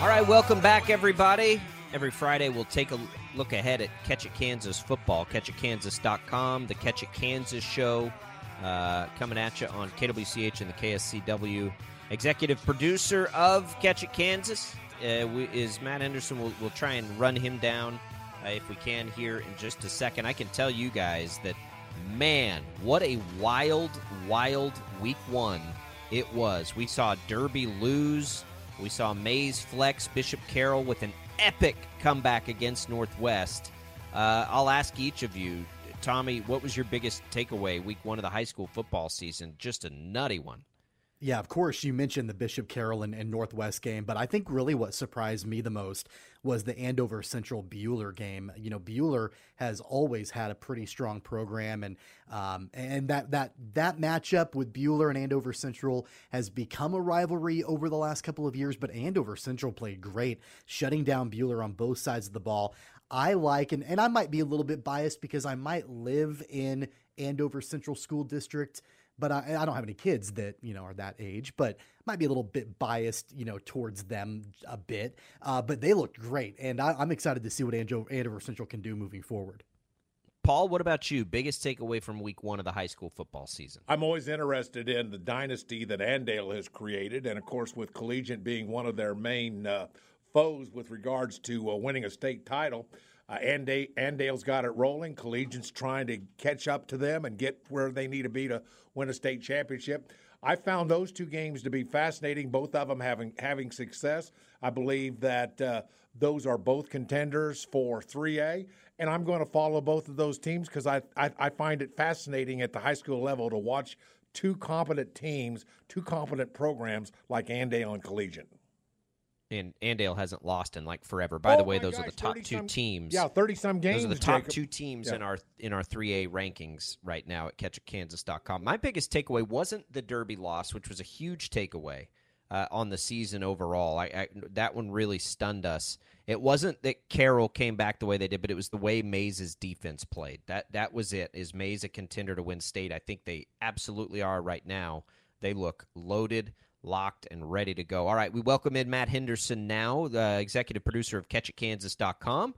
All right, welcome back, everybody. Every Friday, we'll take a look ahead at Catch It Kansas football. CatchItKansas.com, the Catch Kansas show, uh, coming at you on KWCH and the KSCW. Executive producer of Catch Kansas uh, we, is Matt Henderson. We'll, we'll, try and run him down uh, if we can here in just a second. I can tell you guys that, man, what a wild, wild week one it was. We saw Derby lose. We saw Maize flex Bishop Carroll with an epic comeback against Northwest. Uh, I'll ask each of you, Tommy, what was your biggest takeaway week one of the high school football season? Just a nutty one. Yeah, of course, you mentioned the Bishop Carroll and, and, Northwest game, but I think really what surprised me the most was the Andover Central Buhler game. You know, Buhler has always had a pretty strong program, and um, and that that that matchup with Buhler and Andover Central has become a rivalry over the last couple of years. But Andover Central played great, shutting down Buhler on both sides of the ball. I like, and, and I might be a little bit biased because I might live in Andover Central School District but I, I, don't have any kids that you know are that age, but might be a little bit biased, you know, towards them a bit. Uh, but they looked great, and I, am excited to see what Andover Central can do moving forward. Paul, what about you? Biggest takeaway from Week One of the high school football season? I'm always interested in the dynasty that Andale has created, and of course, with Collegiate being one of their main uh, foes with regards to uh, winning a state title. Uh, Ande- Andale's got it rolling. Collegiate's trying to catch up to them and get where they need to be to win a state championship. I found those two games to be fascinating. Both of them having having success. I believe that uh, those are both contenders for 3A, and I'm going to follow both of those teams because I, I I find it fascinating at the high school level to watch two competent teams, two competent programs like Andale and Collegiate and Andale hasn't lost in like forever. By oh the way, those gosh, are the top two some, teams. Yeah, thirty some games. Those are the top Jacob. two teams yeah. in our in our three A rankings right now at catchitkansas.com. My biggest takeaway wasn't the Derby loss, which was a huge takeaway uh, on the season overall. I, I, that one really stunned us. It wasn't that Carroll came back the way they did, but it was the way Mays' defense played. That that was it. Is Maize a contender to win state? I think they absolutely are right now. They look loaded locked and ready to go. All right, we welcome in Matt Henderson now, the executive producer of CatchItKansas.com.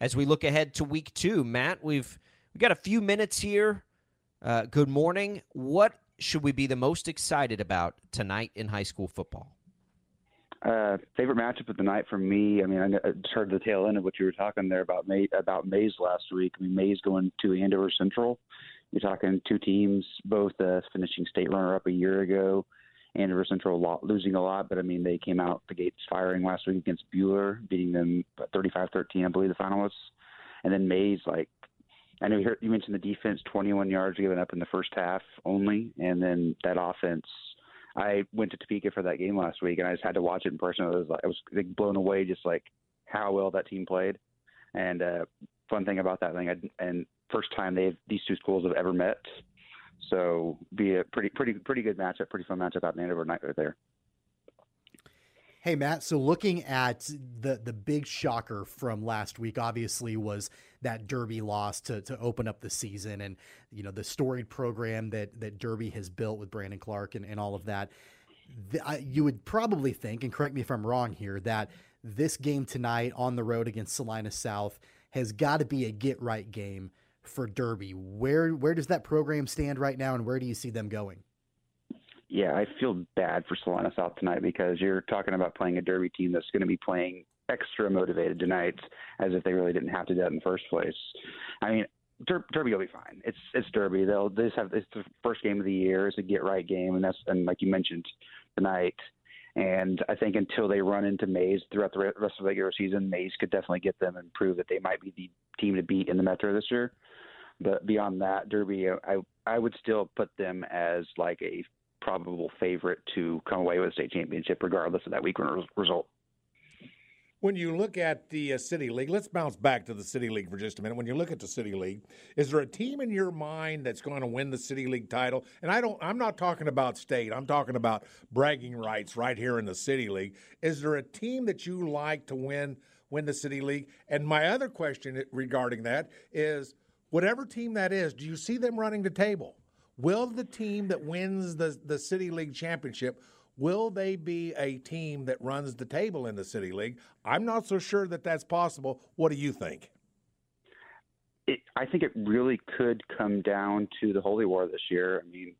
As we look ahead to week two, Matt, we've we got a few minutes here. Uh, good morning. What should we be the most excited about tonight in high school football? Uh, favorite matchup of the night for me. I mean, I just heard the tail end of what you were talking there about May about Maize last week. I mean, Maize going to Andover Central. You're talking two teams, both uh, finishing state runner up a year ago. Andover Central lot, losing a lot, but I mean they came out the gates firing last week against Buhler, beating them 35-13, I believe the finalists, and then Maize like I know you, heard, you mentioned the defense, 21 yards given up in the first half only, and then that offense. I went to Topeka for that game last week, and I just had to watch it in person. I was like, I was like, blown away, just like how well that team played. And uh, fun thing about that thing, I, and first time they've these two schools have ever met so be a pretty pretty pretty good matchup, pretty fun matchup Andover night right there. Hey Matt, so looking at the the big shocker from last week, obviously was that Derby loss to to open up the season, and you know the storied program that that Derby has built with Brandon Clark and, and all of that. The, I, you would probably think, and correct me if I'm wrong here, that this game tonight on the road against Salina South has got to be a get right game for Derby. Where where does that program stand right now, and where do you see them going? Yeah, I feel bad for Salina South tonight because you're talking about playing a Derby team that's going to be playing extra motivated tonight, as if they really didn't have to do that in the first place. I mean, Der- Derby will be fine. It's it's Derby. They'll they just have it's the first game of the year. It's a get right game, and that's and like you mentioned tonight, And I think until they run into Maize throughout the rest of the regular season, Maize could definitely get them and prove that they might be the team to beat in the Metro this year. But beyond that, Derby, I I would still put them as like a probable favorite to come away with a state championship, regardless of that week one result. When you look at the uh, City League, let's bounce back to the City League for just a minute. When you look at the City League, is there a team in your mind that's going to win the City League title? And I don't I'm not talking about state. I'm talking about bragging rights right here in the City League. Is there a team that you like to win win the City League? And my other question regarding that is whatever team that is, do you see them running the table? Will the team that wins the the City League championship Will they be a team that runs the table in the City League? I'm not so sure that that's possible. What do you think? It, I think it really could come down to the Holy War this year. I mean,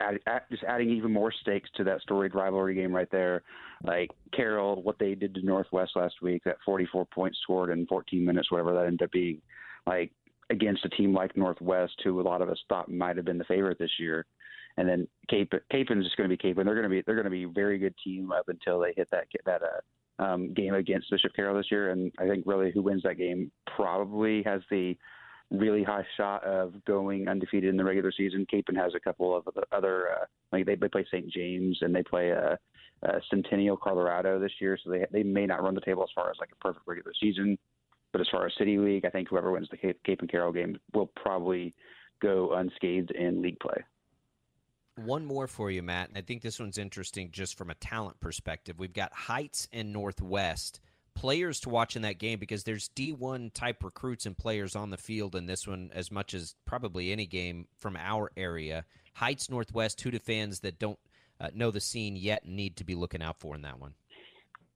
add, add, just adding even more stakes to that storied rivalry game right there. Like Carroll, what they did to Northwest last week, that 44 points scored in 14 minutes, whatever that ended up being. Like against a team like Northwest, who a lot of us thought might have been the favorite this year and then Cape Kapaun's just going to be Kapaun. They're going to be they're going to be a very good team up until they hit that that uh, um, game against Bishop Carroll this year. And I think really who wins that game probably has the really high shot of going undefeated in the regular season. Kapaun has a couple of other uh, like they, they play St. James and they play uh, uh, Centennial Colorado this year, so they they may not run the table as far as like a perfect regular season. But as far as City League, I think whoever wins the Cape, Cape and Carroll game will probably go unscathed in league play. One more for you, Matt. I think this one's interesting just from a talent perspective. We've got Heights and Northwest players to watch in that game because there's D1 type recruits and players on the field in this one as much as probably any game from our area. Heights Northwest, Huda fans that don't uh, know the scene yet need to be looking out for in that one.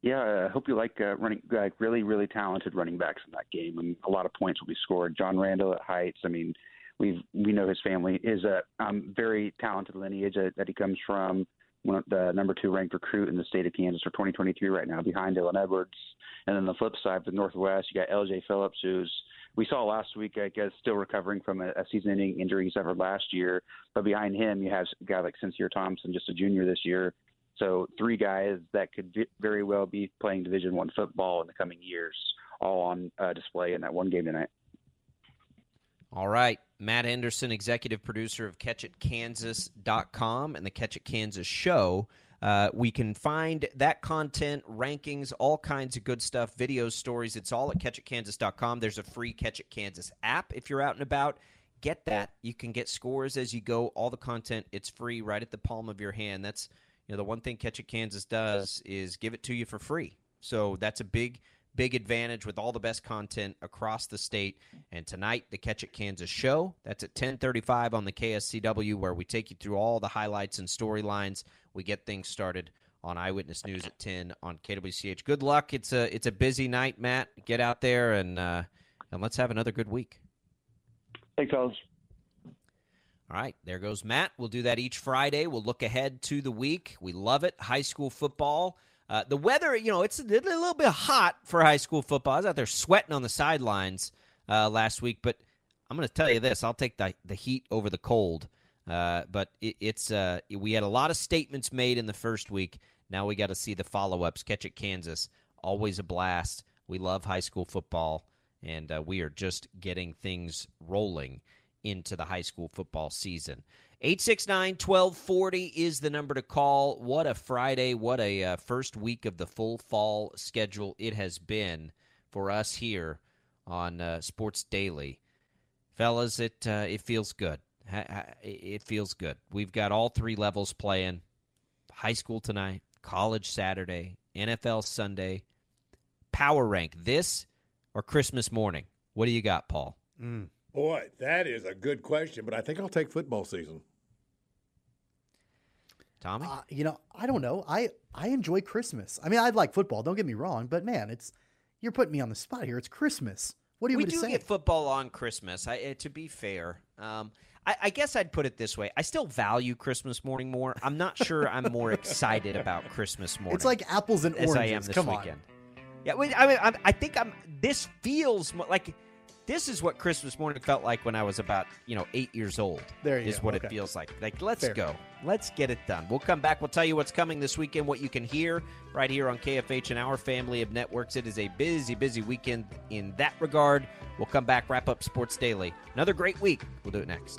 Yeah, I hope you like uh, running like really really talented running backs in that game, and a lot of points will be scored. John Randall at Heights. I mean, we we know his family is a um, very talented lineage that, that he comes from. One the number two ranked recruit in the state of Kansas for 2023 right now, behind Dylan Edwards. And then the flip side, the Northwest, you got L.J. Phillips, who's we saw last week, I guess, still recovering from a, a season-ending injury he suffered last year. But behind him, you have a guy like Sincere Thompson, just a junior this year. So three guys that could very well be playing Division One football in the coming years, all on uh, display in that one game tonight. All right. Matt Henderson, executive producer of CatchItKansas.com and the Catch It Kansas show. Uh, we can find that content, rankings, all kinds of good stuff, videos, stories. It's all at CatchItKansas.com. There's a free Catch It Kansas app if you're out and about. Get that. You can get scores as you go. All the content, it's free right at the palm of your hand. That's you know the one thing Catch It Kansas does is give it to you for free. So that's a big – big advantage with all the best content across the state. And tonight, the Catch It Kansas show. That's at 1035 on the KSCW, where we take you through all the highlights and storylines. We get things started on Eyewitness News at 10 on KWCH. Good luck. It's a it's a busy night, Matt. Get out there and uh, and let's have another good week. Thanks, fellas. All right, there goes Matt. We'll do that each Friday. We'll look ahead to the week. We love it. High school football uh, the weather, you know, it's a little bit hot for high school football. I was out there sweating on the sidelines uh, last week, but I'm going to tell you this: I'll take the the heat over the cold. Uh, but it, it's uh, we had a lot of statements made in the first week. Now we got to see the follow ups. Catch it, Kansas. Always a blast. We love high school football, and uh, we are just getting things rolling into the high school football season. 869 1240 is the number to call. What a Friday. What a uh, first week of the full fall schedule it has been for us here on uh, Sports Daily. Fellas, it, uh, it feels good. It feels good. We've got all three levels playing high school tonight, college Saturday, NFL Sunday, power rank this or Christmas morning. What do you got, Paul? Mm. Boy, that is a good question, but I think I'll take football season. Tommy? Uh, you know, I don't know. I I enjoy Christmas. I mean, I like football. Don't get me wrong, but man, it's you're putting me on the spot here. It's Christmas. What do you we do say? get football on Christmas. I, uh, to be fair, um, I, I, guess I'd put it this way: I still value Christmas morning more. I'm not sure I'm more excited about Christmas morning. It's like apples and oranges. As I am this Come weekend. On. Yeah, I mean, I, I think I'm. This feels like this is what Christmas morning felt like when I was about, you know, eight years old. There you is go. what Okay. it feels like. Like, let's Fair. go. Let's get it done. We'll come back. We'll tell you what's coming this weekend, what you can hear right here on KFH and our family of networks. It is a busy, busy weekend in that regard. We'll come back, wrap up Sports Daily. Another great week. We'll do it next.